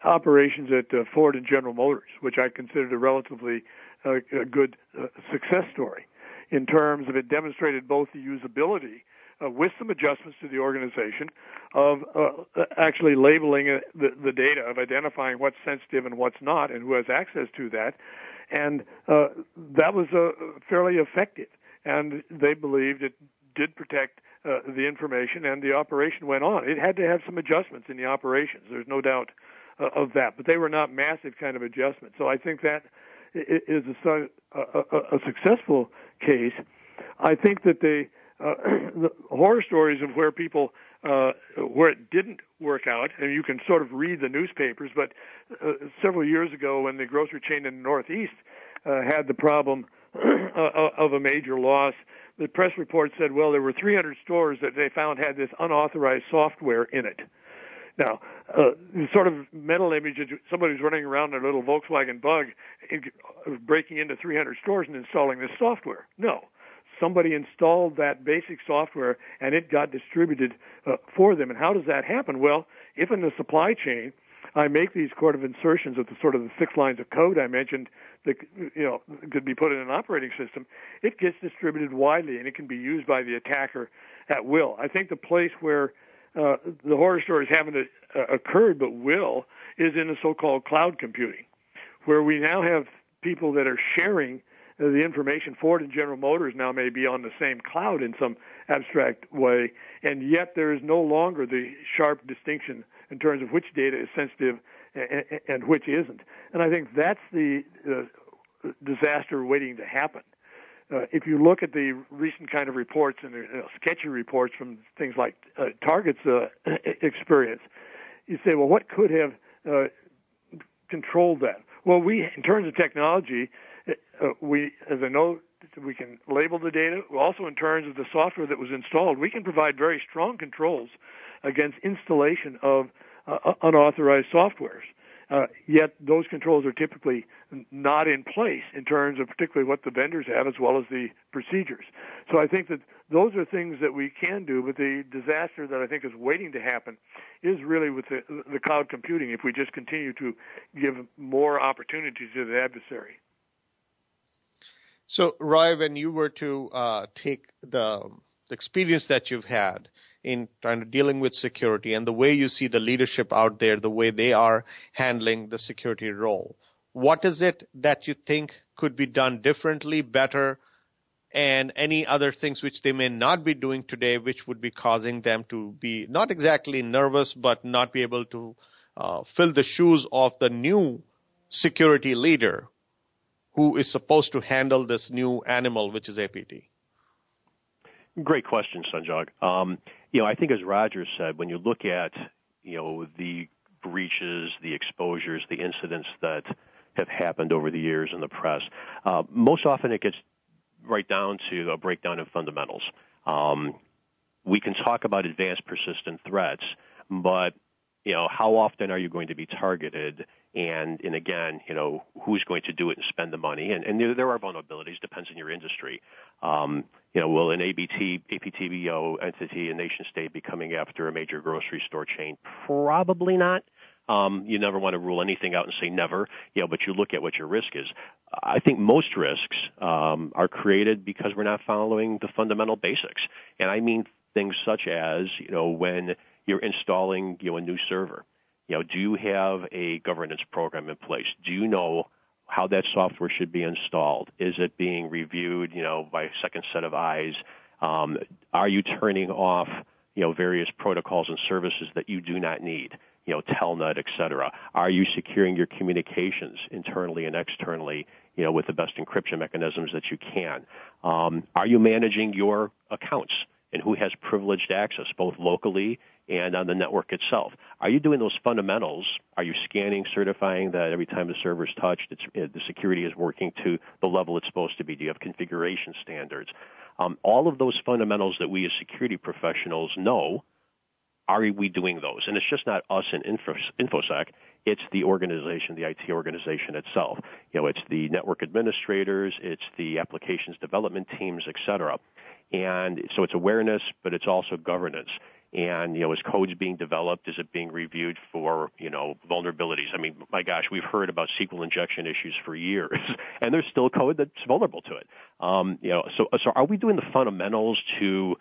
operations at uh, Ford and General Motors, which I considered a relatively uh, good uh, success story in terms of it demonstrated both the usability uh, with some adjustments to the organization of uh, actually labeling uh, the, the data, of identifying what's sensitive and what's not, and who has access to that. And uh, that was uh, fairly effective. And they believed it did protect uh, the information, and the operation went on. It had to have some adjustments in the operations. There's no doubt uh, of that, but they were not massive kind of adjustments. So I think that is a, a, a successful case. I think that they uh, the horror stories of where people uh, where it didn't work out, and you can sort of read the newspapers. But uh, several years ago, when the grocery chain in the Northeast uh, had the problem uh, of a major loss, the press report said, well, there were 300 stores that they found had this unauthorized software in it. Now, uh, the sort of mental image of somebody who's running around in a little Volkswagen Bug, breaking into 300 stores and installing this software. No, somebody installed that basic software and it got distributed uh, for them. And how does that happen? Well, if in the supply chain I make these sort of insertions of the sort of the six lines of code I mentioned that you know could be put in an operating system, it gets distributed widely and it can be used by the attacker at will. I think the place where uh, the horror stories haven't uh, occurred but will is in the so-called cloud computing, where we now have people that are sharing the information Ford and General Motors now may be on the same cloud in some abstract way, and yet there is no longer the sharp distinction in terms of which data is sensitive and, and which isn't. And I think that's the uh, disaster waiting to happen. Uh, if you look at the recent kind of reports and uh, sketchy reports from things like uh, Target's uh, experience, you say, well, what could have uh, controlled that? Well, we, in terms of technology, uh, we, as I know, we can label the data. Also, in terms of the software that was installed, we can provide very strong controls against installation of uh, unauthorized softwares. Uh, yet those controls are typically not in place in terms of particularly what the vendors have as well as the procedures. So I think that those are things that we can do, but the disaster that I think is waiting to happen is really with the, the cloud computing if we just continue to give more opportunities to the adversary. So, Roy, when you were to uh, take the experience that you've had in trying to dealing with security and the way you see the leadership out there, the way they are handling the security role. What is it that you think could be done differently, better, and any other things which they may not be doing today, which would be causing them to be not exactly nervous, but not be able to uh, fill the shoes of the new security leader who is supposed to handle this new animal, which is APT? Great question, Sanjog. Um, you know, I think as Roger said, when you look at, you know, the breaches, the exposures, the incidents that have happened over the years in the press, uh, most often it gets right down to a breakdown in fundamentals. Um, we can talk about advanced persistent threats, but you know, how often are you going to be targeted? And, and again, you know, who's going to do it and spend the money? And, and there, there are vulnerabilities, depends on your industry. Um, you know, will an APT, APTBO entity, a nation state be coming after a major grocery store chain? Probably not. Um, you never want to rule anything out and say never, you know, but you look at what your risk is. I think most risks um, are created because we're not following the fundamental basics. And I mean things such as, you know, when you're installing you know a new server. You know, do you have a governance program in place? Do you know how that software should be installed? Is it being reviewed, you know, by a second set of eyes? Um, are you turning off, you know, various protocols and services that you do not need? You know, Telnet, et cetera. Are you securing your communications internally and externally, you know, with the best encryption mechanisms that you can? Um, are you managing your accounts and who has privileged access, both locally and on the network itself. Are you doing those fundamentals? Are you scanning, certifying that every time the server is touched, uh, the security is working to the level it's supposed to be? Do you have configuration standards? Um, all of those fundamentals that we as security professionals know, are we doing those? And it's just not us in InfoSec. It's the organization, the IT organization itself. You know, it's the network administrators, it's the applications development teams, et cetera. And so it's awareness, but it's also governance and you know is codes being developed? Is it being reviewed for you know vulnerabilities? I mean my gosh we've heard about sql injection issues for years and there's still code that's vulnerable to it. Um, you know so so are we doing the fundamentals to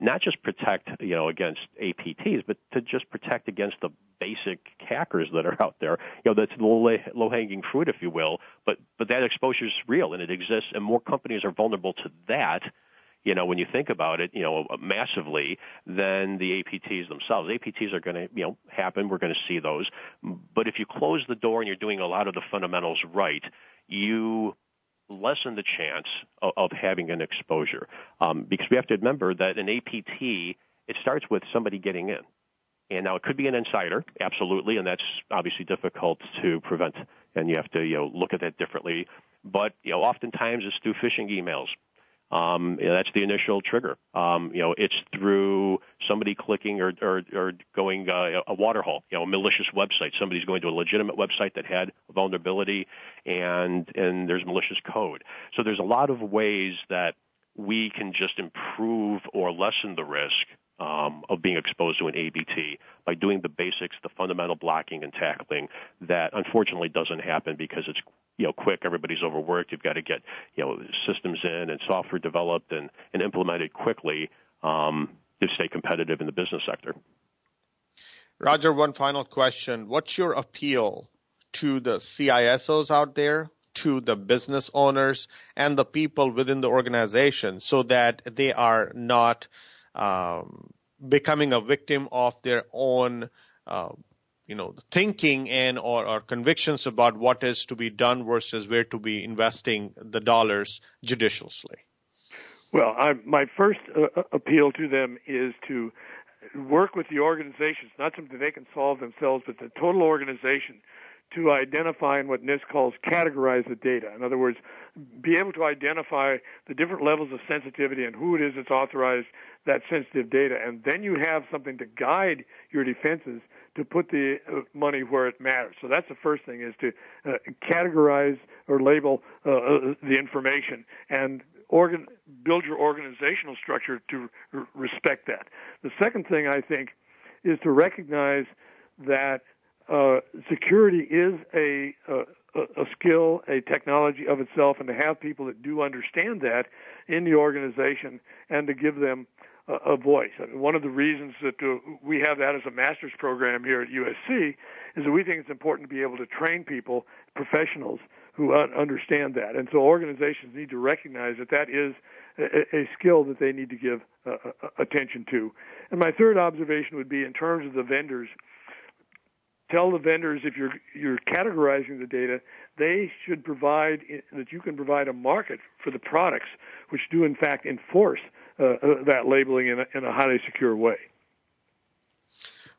not just protect you know against apts but to just protect against the basic hackers that are out there? You know that's low low hanging fruit if you will but but that exposure is real and it exists and more companies are vulnerable to that you know, when you think about it, you know, massively than the APTs themselves. APTs are going to, you know, happen. We're going to see those. But if you close the door and you're doing a lot of the fundamentals right, you lessen the chance of, of having an exposure. Um, because we have to remember that an APT, it starts with somebody getting in. And now it could be an insider, absolutely, and that's obviously difficult to prevent, and you have to you know look at that differently. But you know, oftentimes it's through phishing emails, um, you know, that's the initial trigger. Um, you know, it's through somebody clicking or, or, or going uh, a water hole, you know, a malicious website. Somebody's going to a legitimate website that had a vulnerability and, and there's malicious code. So there's a lot of ways that we can just improve or lessen the risk um, of being exposed to an APT by doing the basics, the fundamental blocking and tackling that unfortunately doesn't happen because it's you know quick. Everybody's overworked. You've got to get you know systems in and software developed and, and implemented quickly um, to stay competitive in the business sector. Roger, one final question. What's your appeal to the CISOs out there, to the business owners, and the people within the organization so that they are not um, becoming a victim of their own uh, you know thinking and or, or, convictions about what is to be done versus where to be investing the dollars judiciously. Well I, my first uh, appeal to them is to work with the organizations not something they can solve themselves but the total organization to identify and what NIST calls categorize the data. In other words, be able to identify the different levels of sensitivity and who it is that's authorized that sensitive data. And then you have something to guide your defenses to put the uh, money where it matters. So that's the first thing is to uh, categorize or label uh, uh the information and organ, build your organizational structure to r- respect that. The second thing I think is to recognize that uh, security is a, a, a skill, a technology of itself, and to have people that do understand that in the organization and to give them a, a voice. I mean, one of the reasons that uh, we have that as a master's program here at USC is that we think it's important to be able to train people, professionals who understand that. And so organizations need to recognize that that is a, skill that they need to give uh, uh attention to. And my third observation would be in terms of the vendors – tell the vendors if you're you're categorizing the data, they should provide that you can provide a market for the products which do in fact enforce uh, uh, that labeling in a, in a highly secure way.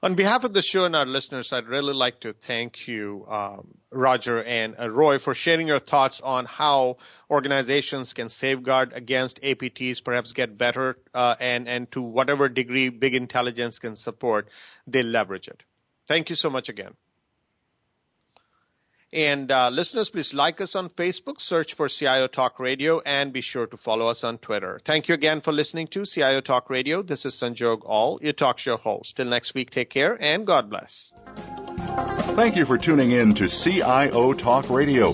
On behalf of the show and our listeners, I'd really like to thank you, um, Roger and uh, Roy, for sharing your thoughts on how organizations can safeguard against APTs, perhaps get better, uh, and and to whatever degree big intelligence can support, they leverage it. Thank you so much again. And uh, listeners, please like us on Facebook, search for CIO Talk Radio, and be sure to follow us on Twitter. Thank you again for listening to CIO Talk Radio. This is Sanjog Aul, your talk show host. Till next week, take care and God bless. Thank you for tuning in to CIO Talk Radio.